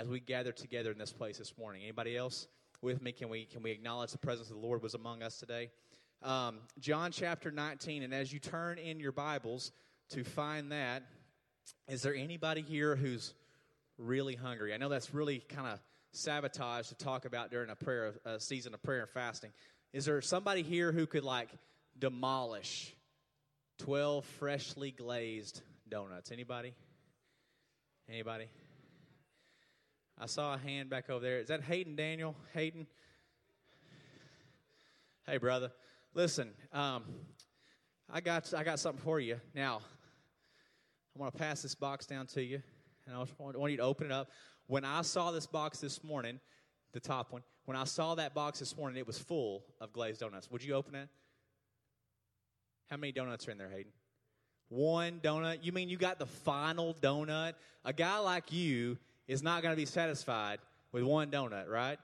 as we gather together in this place this morning. Anybody else with me? Can we can we acknowledge the presence of the Lord was among us today? Um, John chapter 19, and as you turn in your Bibles to find that, is there anybody here who's really hungry? I know that's really kind of sabotage to talk about during a prayer a season of prayer and fasting. Is there somebody here who could like demolish 12 freshly glazed donuts? Anybody? Anybody? I saw a hand back over there. Is that Hayden Daniel? Hayden? Hey, brother. Listen, um, I got I got something for you. Now, I want to pass this box down to you, and I want you to open it up. When I saw this box this morning, the top one, when I saw that box this morning, it was full of glazed donuts. Would you open it? How many donuts are in there, Hayden? One donut. You mean you got the final donut? A guy like you is not going to be satisfied with one donut, right?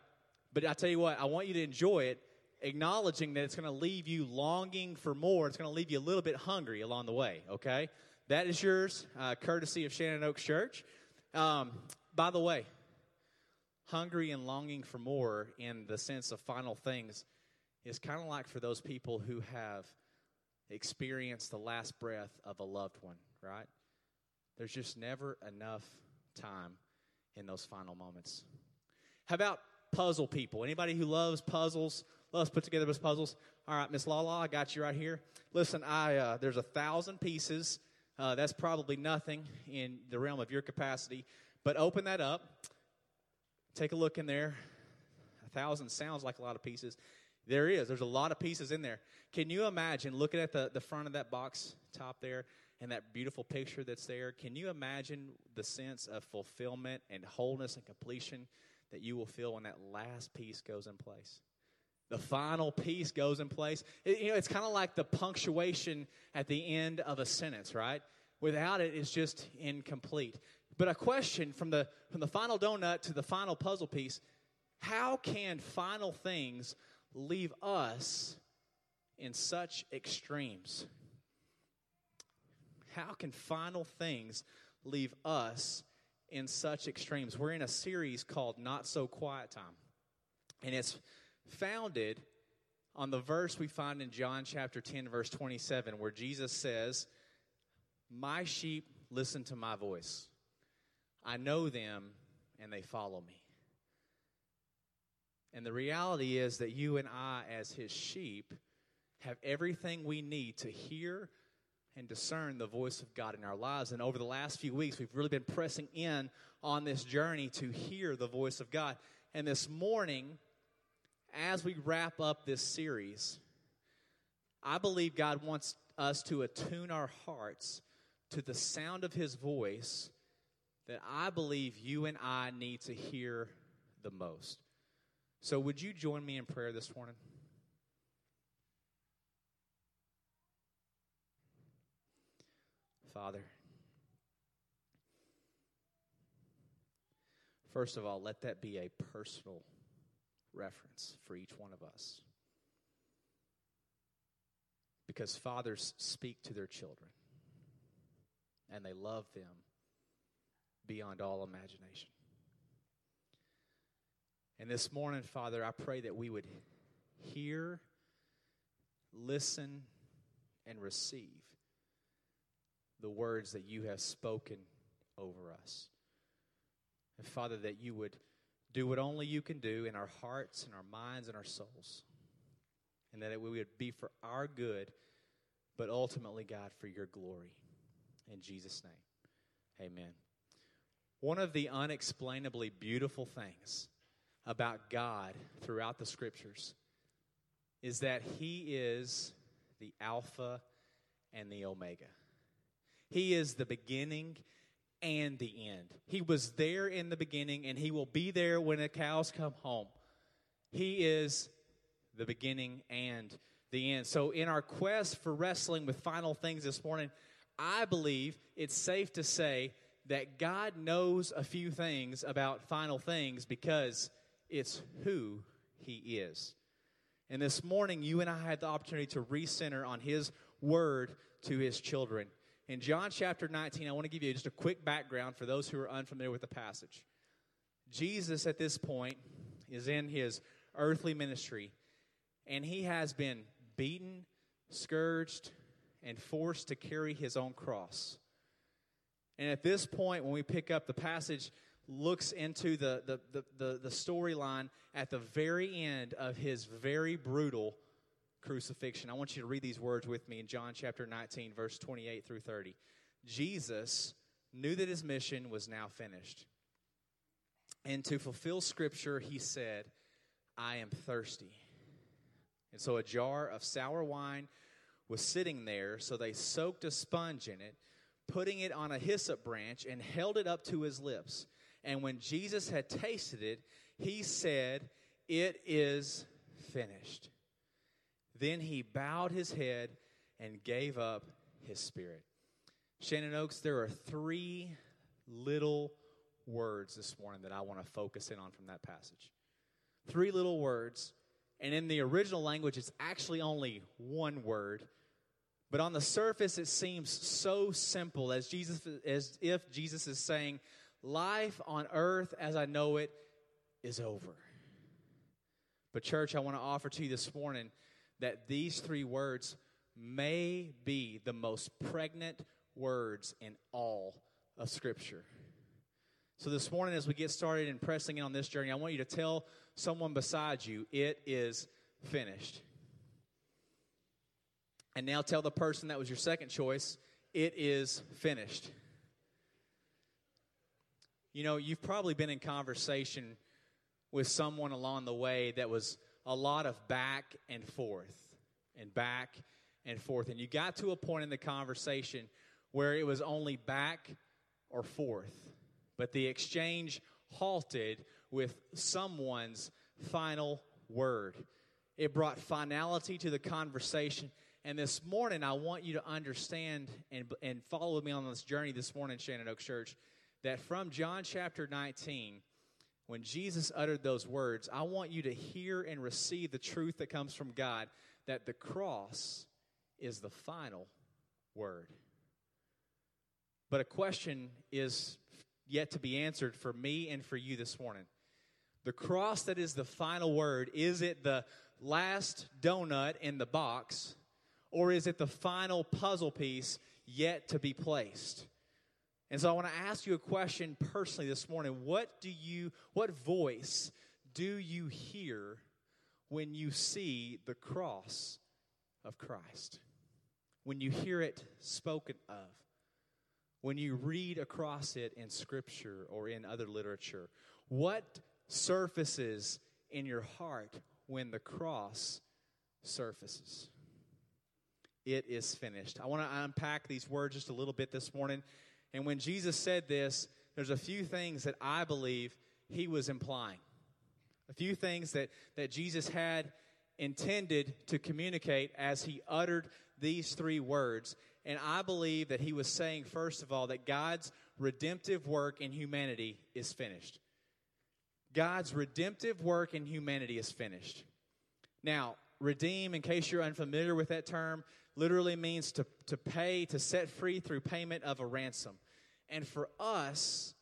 But I tell you what, I want you to enjoy it, acknowledging that it's going to leave you longing for more. It's going to leave you a little bit hungry along the way, okay? That is yours, uh, courtesy of Shannon Oaks Church. Um, by the way, hungry and longing for more in the sense of final things is kind of like for those people who have experienced the last breath of a loved one, right? There's just never enough time in those final moments. How about puzzle people? Anybody who loves puzzles, loves put together those puzzles? All right, Miss Lala, I got you right here. Listen, I uh, there's a thousand pieces. Uh, that's probably nothing in the realm of your capacity, but open that up. Take a look in there. A thousand sounds like a lot of pieces. There is. There's a lot of pieces in there. Can you imagine looking at the, the front of that box top there and that beautiful picture that's there, can you imagine the sense of fulfillment and wholeness and completion that you will feel when that last piece goes in place? The final piece goes in place. It, you know, it's kind of like the punctuation at the end of a sentence, right? Without it, it's just incomplete. But a question from the from the final donut to the final puzzle piece: How can final things leave us in such extremes? How can final things leave us in such extremes? We're in a series called Not So Quiet Time. And it's founded on the verse we find in John chapter 10, verse 27, where Jesus says, My sheep listen to my voice. I know them and they follow me. And the reality is that you and I, as his sheep, have everything we need to hear and discern the voice of God in our lives. And over the last few weeks, we've really been pressing in on this journey to hear the voice of God. And this morning, as we wrap up this series, I believe God wants us to attune our hearts to the sound of His voice that I believe you and I need to hear the most. So, would you join me in prayer this morning? Father. First of all, let that be a personal reference for each one of us. Because fathers speak to their children and they love them beyond all imagination. And this morning, Father, I pray that we would hear, listen, and receive the words that you have spoken over us. And Father, that you would do what only you can do in our hearts and our minds and our souls. And that it would be for our good, but ultimately, God, for your glory. In Jesus' name, amen. One of the unexplainably beautiful things about God throughout the scriptures is that He is the Alpha and the Omega. He is the beginning and the end. He was there in the beginning and he will be there when the cows come home. He is the beginning and the end. So, in our quest for wrestling with final things this morning, I believe it's safe to say that God knows a few things about final things because it's who He is. And this morning, you and I had the opportunity to recenter on His word to His children. In John chapter 19, I want to give you just a quick background for those who are unfamiliar with the passage. Jesus at this point is in his earthly ministry, and he has been beaten, scourged, and forced to carry his own cross. And at this point, when we pick up the passage, looks into the, the, the, the, the storyline at the very end of his very brutal crucifixion. I want you to read these words with me in John chapter 19, verse 28 through 30. Jesus knew that his mission was now finished. And to fulfill scripture, he said, I am thirsty. And so a jar of sour wine was sitting there, so they soaked a sponge in it, putting it on a hyssop branch, and held it up to his lips. And when Jesus had tasted it, he said, It is finished. Then he bowed his head and gave up his spirit. Shannon Oaks, there are three little words this morning that I want to focus in on from that passage. Three little words. And in the original language, it's actually only one word. But on the surface, it seems so simple as Jesus as if Jesus is saying, Life on earth as I know it is over. But, church, I want to offer to you this morning that these three words may be the most pregnant words in all of Scripture. So, this morning, as we get started and pressing in on this journey, I want you to tell someone beside you, it is finished. And now tell the person that was your second choice, it is finished. You know, you've probably been in conversation with someone along the way that was a lot of back and forth and back and forth. And you got to a point in the conversation where it was only back or forth, but the exchange halted with someone's final word. It brought finality to the conversation. And this morning, I want you to understand and, and follow me on this journey this morning, Shannon Oak Church, that from John chapter 19, when Jesus uttered those words, I want you to hear and receive the truth that comes from God that the cross is the final word. But a question is yet to be answered for me and for you this morning. The cross that is the final word, is it the last donut in the box, or is it the final puzzle piece yet to be placed? And so I want to ask you a question personally this morning. What do you what voice do you hear when you see the cross of Christ? When you hear it spoken of? When you read across it in scripture or in other literature? What surfaces in your heart when the cross surfaces? It is finished. I want to unpack these words just a little bit this morning and when Jesus said this, there's a few things that I believe he was implying. A few things that, that Jesus had intended to communicate as he uttered these three words. And I believe that he was saying, first of all, that God's redemptive work in humanity is finished. God's redemptive work in humanity is finished. Now, redeem, in case you're unfamiliar with that term, literally means to, to pay, to set free through payment of a ransom. And for us,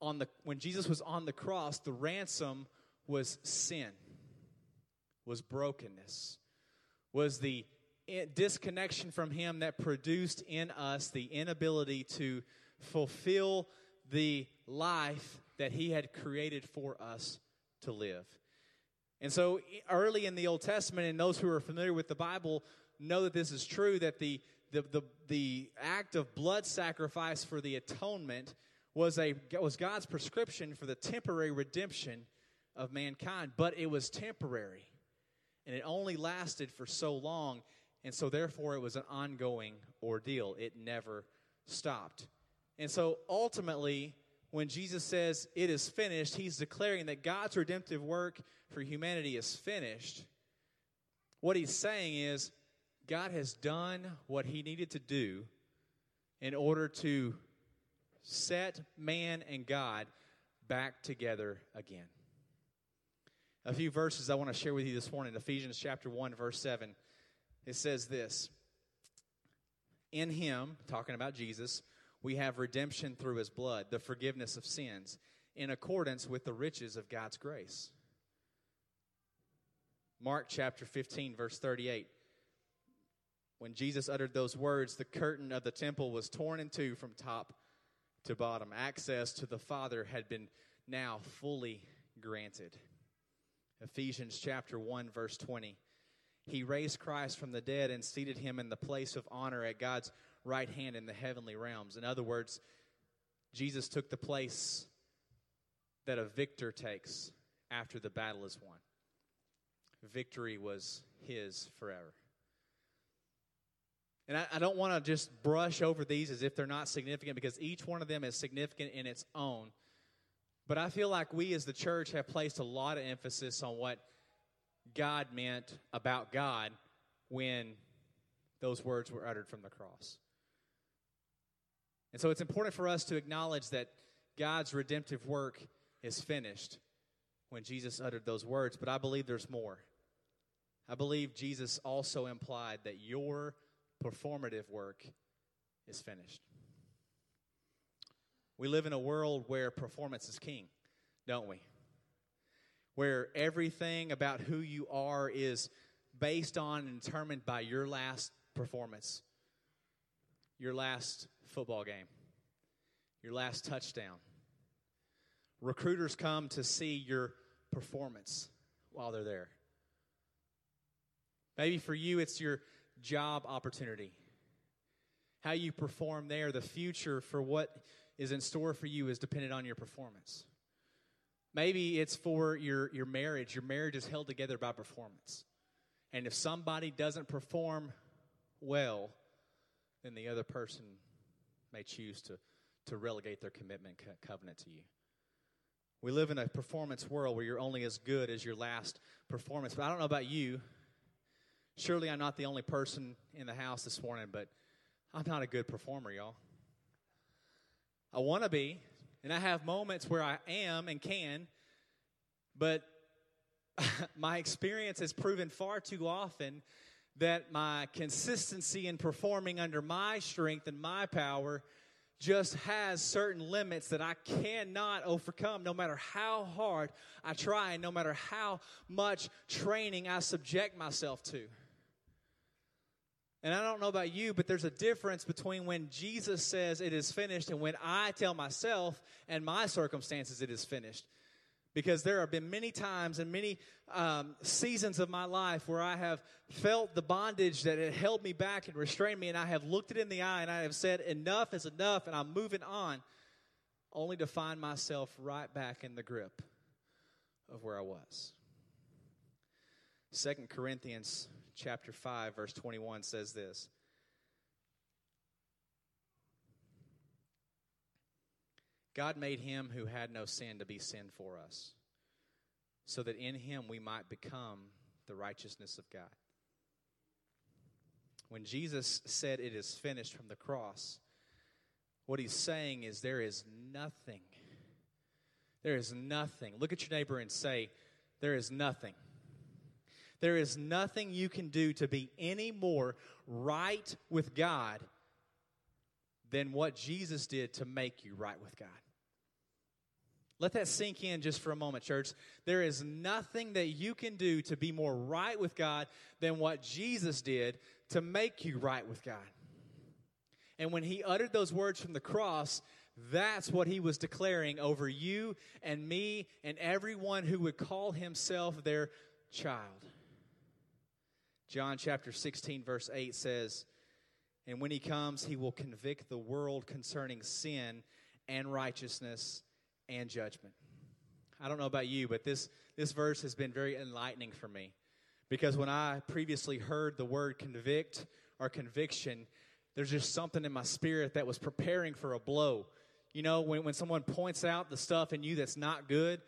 on the, when Jesus was on the cross, the ransom was sin, was brokenness, was the disconnection from Him that produced in us the inability to fulfill the life that He had created for us to live. And so, early in the Old Testament, and those who are familiar with the Bible know that this is true, that the the, the, the act of blood sacrifice for the atonement was, a, was God's prescription for the temporary redemption of mankind, but it was temporary. And it only lasted for so long, and so therefore it was an ongoing ordeal. It never stopped. And so ultimately, when Jesus says it is finished, he's declaring that God's redemptive work for humanity is finished. What he's saying is God has done what he needed to do in order to set man and God back together again. A few verses I want to share with you this morning Ephesians chapter 1 verse 7. It says this, In him, talking about Jesus, we have redemption through his blood, the forgiveness of sins. in accordance with the riches of God's grace. Mark chapter 15, verse 38. When Jesus uttered those words, the curtain of the temple was torn in two from top to bottom. Access to the Father had been now fully granted. Ephesians chapter 1 verse 20. He raised Christ from the dead and seated him in the place of honor at God's right hand in the heavenly realms. In other words, Jesus took the place that a victor takes after the battle is won. Victory was his forever. And I, I don't want to just brush over these as if they're not significant because each one of them is significant in its own. But I feel like we as the church have placed a lot of emphasis on what God meant about God when those words were uttered from the cross. And so it's important for us to acknowledge that God's redemptive work is finished when Jesus uttered those words, but I believe there's more. I believe Jesus also implied that your performative work is finished. We live in a world where performance is king, don't we? Where everything about who you are is based on and determined by your last performance, your last football game, your last touchdown. Recruiters come to see your performance while they're there. Maybe for you, it's your job opportunity. How you perform there, the future for what is in store for you is dependent on your performance. Maybe it's for your, your marriage. Your marriage is held together by performance. And if somebody doesn't perform well, then the other person may choose to, to relegate their commitment co- covenant to you. We live in a performance world where you're only as good as your last performance. But I don't know about you. Surely I'm not the only person in the house this morning, but I'm not a good performer, y'all. I want to be, and I have moments where I am and can, but my experience has proven far too often that my consistency in performing under my strength and my power just has certain limits that I cannot overcome no matter how hard I try and no matter how much training I subject myself to. And I don't know about you, but there's a difference between when Jesus says it is finished and when I tell myself and my circumstances it is finished. Because there have been many times and many um, seasons of my life where I have felt the bondage that had held me back and restrained me, and I have looked it in the eye and I have said, Enough is enough, and I'm moving on, only to find myself right back in the grip of where I was. Second Corinthians chapter 5, verse 21 says this. God made him who had no sin to be sin for us, so that in him we might become the righteousness of God. When Jesus said it is finished from the cross, what he's saying is there is nothing. There is nothing. Look at your neighbor and say, There is nothing there is nothing you can do to be any more right with God than what Jesus did to make you right with God. Let that sink in just for a moment, church. There is nothing that you can do to be more right with God than what Jesus did to make you right with God. And when he uttered those words from the cross, that's what he was declaring over you and me and everyone who would call himself their child. John chapter 16, verse 8 says, And when he comes, he will convict the world concerning sin and righteousness and judgment. I don't know about you, but this, this verse has been very enlightening for me. Because when I previously heard the word convict or conviction, there's just something in my spirit that was preparing for a blow. You know, when, when someone points out the stuff in you that's not good,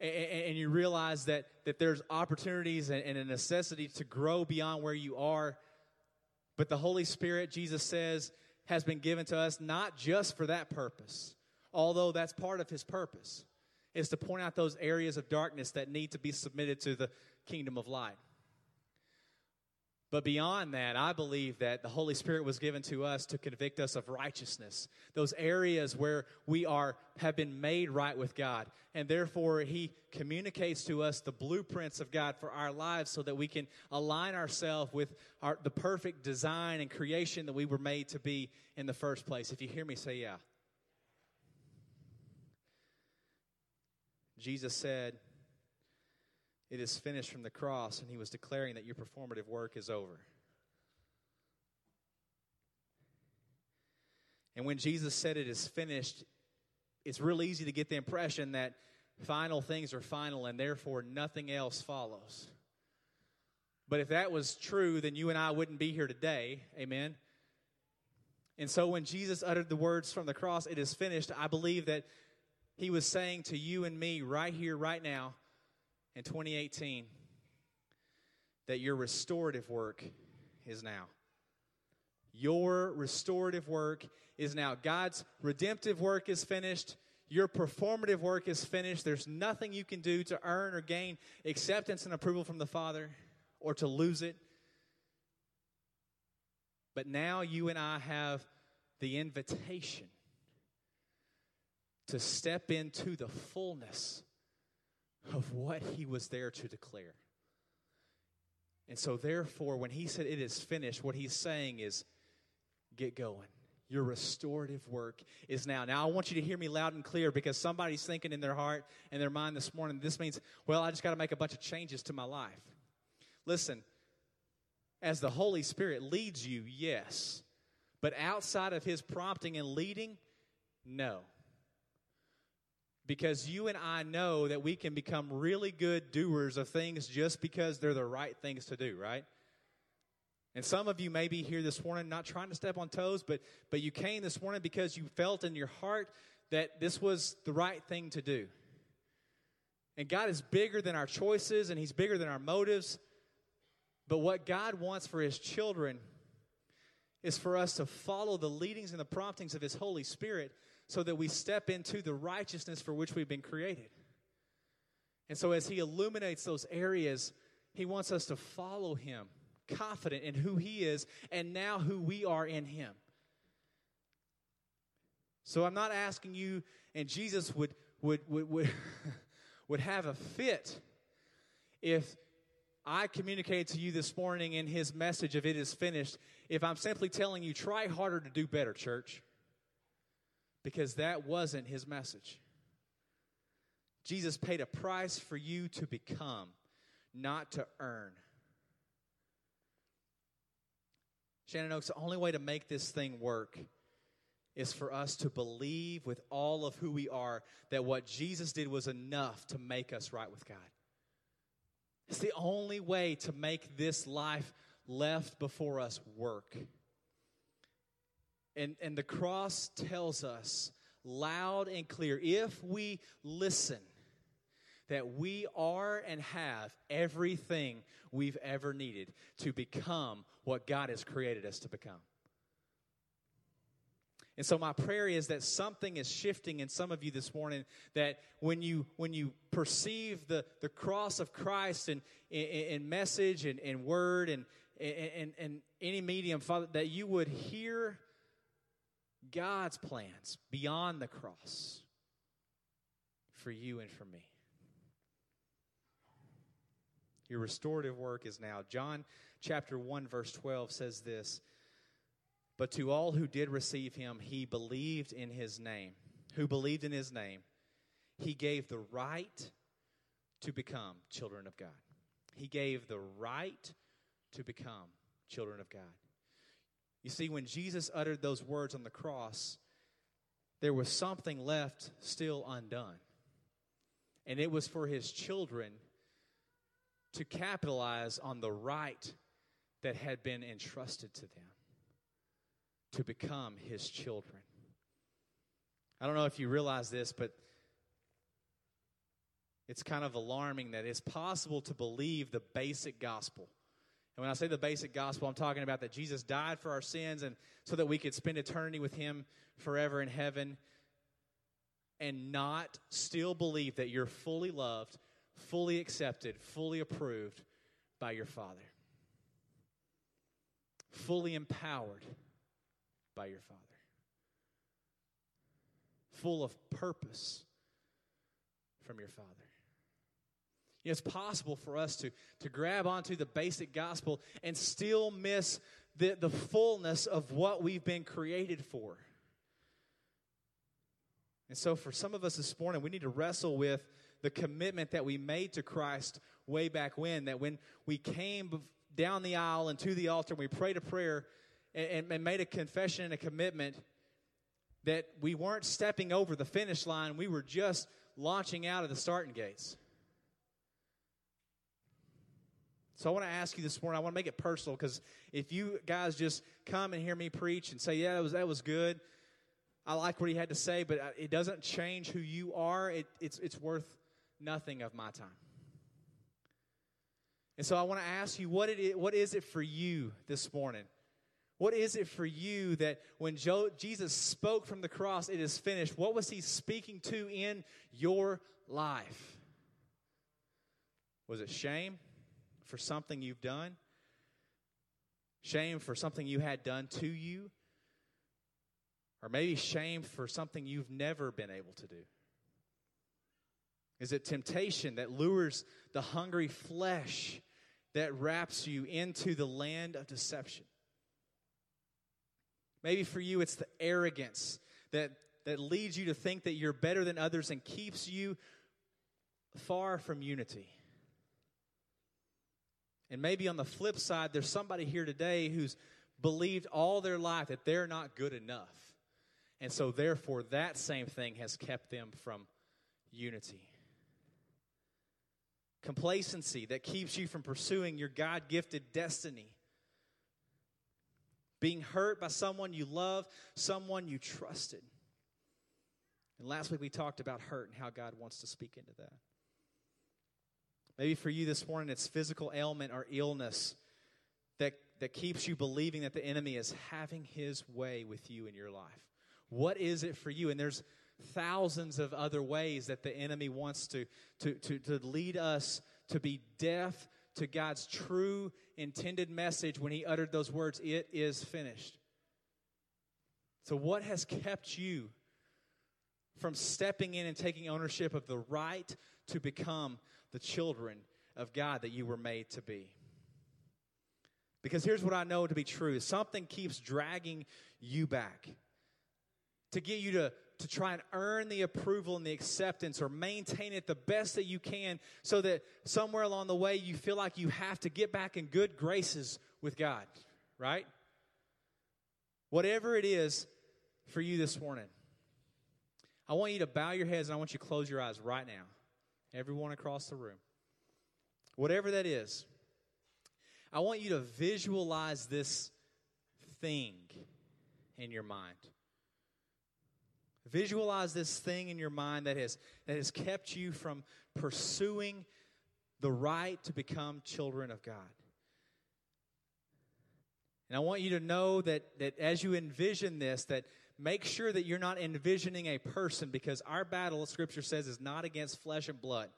and, and you realize that, that there's opportunities and, and a necessity to grow beyond where you are. But the Holy Spirit, Jesus says, has been given to us not just for that purpose, although that's part of his purpose, is to point out those areas of darkness that need to be submitted to the kingdom of light. But beyond that, I believe that the Holy Spirit was given to us to convict us of righteousness, those areas where we are have been made right with God. And therefore he communicates to us the blueprints of God for our lives so that we can align ourselves with our, the perfect design and creation that we were made to be in the first place. If you hear me say yeah. Jesus said, It is finished from the cross, and he was declaring that your performative work is over. And when Jesus said it is finished, it's real easy to get the impression that final things are final and therefore nothing else follows. But if that was true, then you and I wouldn't be here today. Amen. And so when Jesus uttered the words from the cross, it is finished, I believe that he was saying to you and me right here, right now, in 2018, that your restorative work is now. Your restorative work is now. God's redemptive work is finished. Your performative work is finished. There's nothing you can do to earn or gain acceptance and approval from the Father or to lose it. But now you and I have the invitation to step into the fullness of what he was there to declare. And so, therefore, when he said it is finished, what he's saying is get going. Your restorative work is now. Now, I want you to hear me loud and clear because somebody's thinking in their heart and their mind this morning, this means, well, I just got to make a bunch of changes to my life. Listen, as the Holy Spirit leads you, yes. But outside of his prompting and leading, no because you and I know that we can become really good doers of things just because they're the right things to do, right? And some of you may be here this morning not trying to step on toes, but, but you came this morning because you felt in your heart that this was the right thing to do. And God is bigger than our choices and He's bigger than our motives. But what God wants for His children is for us to follow the leadings and the promptings of His Holy Spirit so that we step into the righteousness for which we've been created. And so, as He illuminates those areas, He wants us to follow Him, confident in who He is and now who we are in Him. So, I'm not asking you, and Jesus would, would, would, would, would have a fit if I communicated to you this morning in His message of it is finished, if I'm simply telling you, try harder to do better, church because that wasn't his message. Jesus paid a price for you to become, not to earn. Shannon Oaks, the only way to make this thing work is for us to believe with all of who we are that what Jesus did was enough to make us right with God. It's the only way to make this life left before us work. And, and the cross tells us loud and clear if we listen, that we are and have everything we've ever needed to become what God has created us to become. And so my prayer is that something is shifting in some of you this morning that when you when you perceive the, the cross of Christ in, in, in message and, and word and, and, and any medium, Father, that you would hear God's plans beyond the cross for you and for me. Your restorative work is now. John chapter 1, verse 12 says this But to all who did receive him, he believed in his name. Who believed in his name, he gave the right to become children of God. He gave the right to become children of God. You see, when Jesus uttered those words on the cross, there was something left still undone. And it was for his children to capitalize on the right that had been entrusted to them to become his children. I don't know if you realize this, but it's kind of alarming that it's possible to believe the basic gospel and when I say the basic gospel, I'm talking about that Jesus died for our sins and so that we could spend eternity with him forever in heaven and not still believe that you're fully loved, fully accepted, fully approved by your Father. fully empowered by your Father, full of purpose from your Father. You know, it's possible for us to, to grab onto the basic gospel and still miss the, the fullness of what we've been created for. And so, for some of us this morning, we need to wrestle with the commitment that we made to Christ way back when. That when we came down the aisle and to the altar, and we prayed a prayer and, and made a confession and a commitment, that we weren't stepping over the finish line, we were just launching out of the starting gates. So I want to ask you this morning. I want to make it personal because if you guys just come and hear me preach and say, "Yeah, that was that was good," I like what he had to say, but uh, it doesn't change who you are. It, it's it's worth nothing of my time. And so I want to ask you, what it is, what is it for you this morning? What is it for you that when Joe, Jesus spoke from the cross, it is finished? What was he speaking to in your life? Was it shame? For something you've done, shame for something you had done to you, or maybe shame for something you've never been able to do? Is it temptation that lures the hungry flesh that wraps you into the land of deception? Maybe for you, it's the arrogance that, that leads you to think that you're better than others and keeps you far from unity. And maybe on the flip side, there's somebody here today who's believed all their life that they're not good enough. And so, therefore, that same thing has kept them from unity. Complacency that keeps you from pursuing your God gifted destiny. Being hurt by someone you love, someone you trusted. And last week we talked about hurt and how God wants to speak into that. Maybe for you this morning, it's physical ailment or illness that, that keeps you believing that the enemy is having his way with you in your life. What is it for you? And there's thousands of other ways that the enemy wants to, to, to, to lead us to be deaf to God's true intended message when he uttered those words, It is finished. So, what has kept you from stepping in and taking ownership of the right to become the children of God that you were made to be. Because here's what I know to be true something keeps dragging you back to get you to, to try and earn the approval and the acceptance or maintain it the best that you can so that somewhere along the way you feel like you have to get back in good graces with God, right? Whatever it is for you this morning, I want you to bow your heads and I want you to close your eyes right now everyone across the room. Whatever that is, I want you to visualize this thing in your mind. Visualize this thing in your mind that has, that has kept you from pursuing the right to become children of God. And I want you to know that, that as you envision this, that make sure that you're not envisioning a person because our battle, Scripture says, is not against flesh and blood.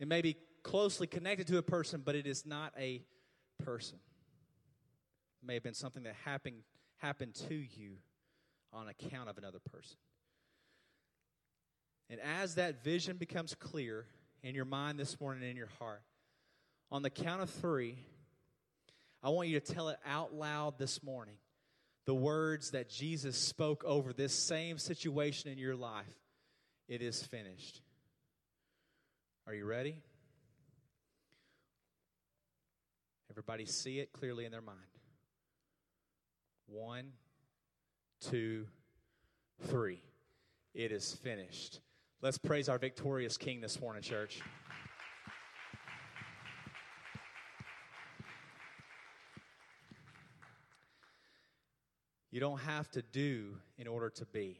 It may be closely connected to a person, but it is not a person. It may have been something that happened, happened to you on account of another person. And as that vision becomes clear in your mind this morning and in your heart, on the count of three, I want you to tell it out loud this morning. The words that Jesus spoke over this same situation in your life. It is finished. Are you ready? Everybody see it clearly in their mind. One, two, three. It is finished. Let's praise our victorious King this morning, church. You don't have to do in order to be.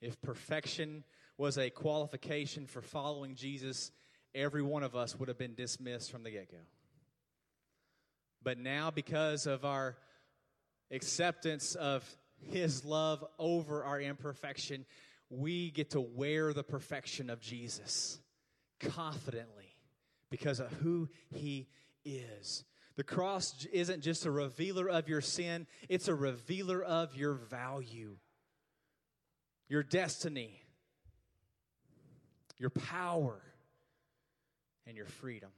If perfection was a qualification for following Jesus, every one of us would have been dismissed from the get go. But now, because of our acceptance of His love over our imperfection, we get to wear the perfection of Jesus confidently because of who He is. The cross isn't just a revealer of your sin, it's a revealer of your value, your destiny, your power, and your freedom.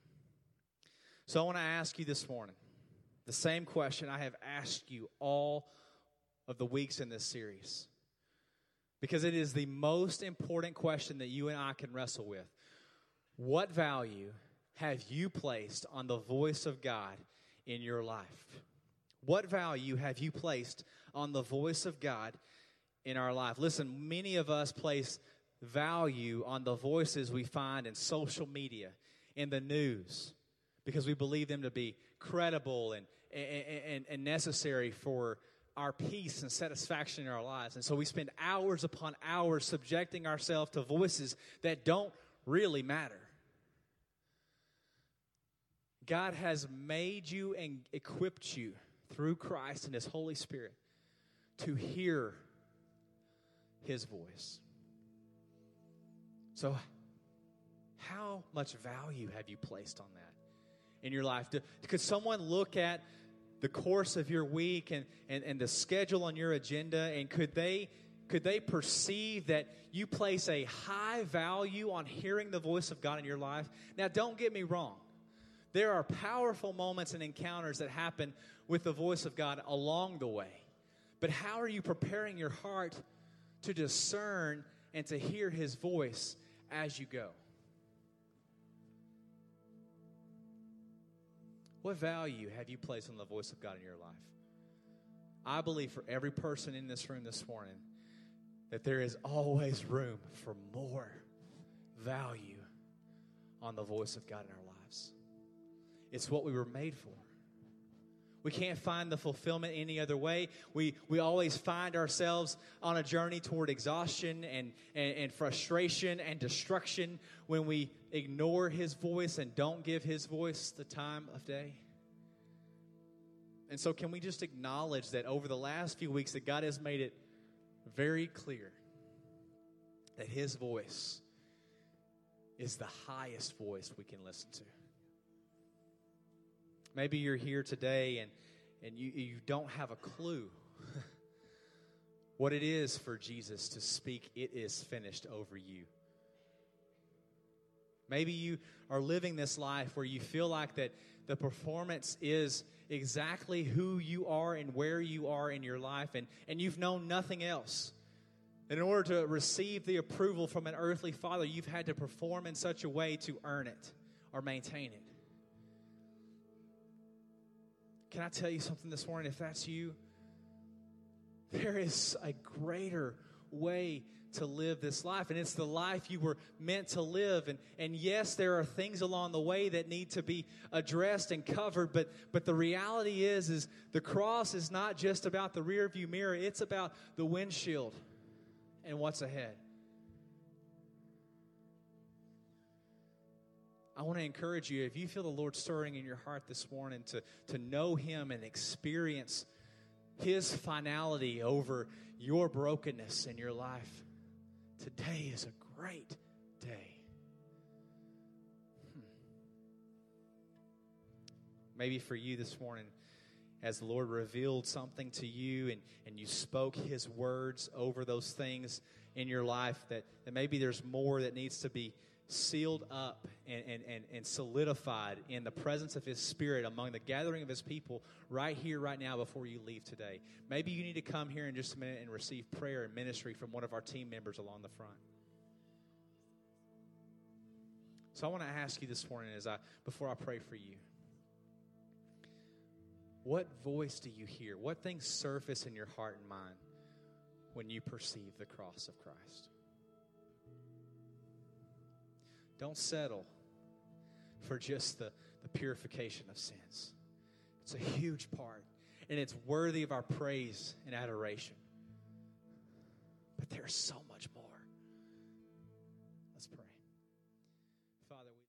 So I want to ask you this morning the same question I have asked you all of the weeks in this series. Because it is the most important question that you and I can wrestle with. What value have you placed on the voice of God in your life? What value have you placed on the voice of God in our life? Listen, many of us place value on the voices we find in social media, in the news, because we believe them to be credible and, and, and necessary for our peace and satisfaction in our lives. And so we spend hours upon hours subjecting ourselves to voices that don't really matter. God has made you and equipped you through Christ and His Holy Spirit to hear His voice. So, how much value have you placed on that in your life? Could someone look at the course of your week and, and, and the schedule on your agenda, and could they could they perceive that you place a high value on hearing the voice of God in your life? Now, don't get me wrong. There are powerful moments and encounters that happen with the voice of God along the way. But how are you preparing your heart to discern and to hear His voice as you go? What value have you placed on the voice of God in your life? I believe for every person in this room this morning that there is always room for more value on the voice of God in our lives. It's what we were made for. We can't find the fulfillment any other way. We, we always find ourselves on a journey toward exhaustion and, and, and, frustration and destruction when we ignore His voice and don't give His voice the time of day. And so, can we just acknowledge that over the last few weeks, that God has made it very clear that His voice is the highest voice we can listen to. Maybe you're here today and, and you, you don't have a clue what it is for Jesus to speak, it is finished over you. Maybe you are living this life where you feel like that the performance is exactly who you are and where you are in your life, and, and you've known nothing else. In order to receive the approval from an earthly father, you've had to perform in such a way to earn it or maintain it. Can I tell you something this morning? If that's you, there is a greater way to live this life, and it's the life you were meant to live. And, and yes, there are things along the way that need to be addressed and covered, but, but the reality is, is the cross is not just about the rear view mirror, it's about the windshield and what's ahead. I want to encourage you if you feel the Lord stirring in your heart this morning to, to know Him and experience His finality over your brokenness in your life, today is a great day. Hmm. Maybe for you this morning, as the Lord revealed something to you and, and you spoke His words over those things in your life, that, that maybe there's more that needs to be sealed up and, and, and, and solidified in the presence of His Spirit among the gathering of His people right here, right now, before you leave today. Maybe you need to come here in just a minute and receive prayer and ministry from one of our team members along the front. So I want to ask you this morning as I before I pray for you. What voice do you hear? What things surface in your heart and mind when you perceive the cross of Christ? Don't settle for just the, the purification of sins. It's a huge part, and it's worthy of our praise and adoration. But there's so.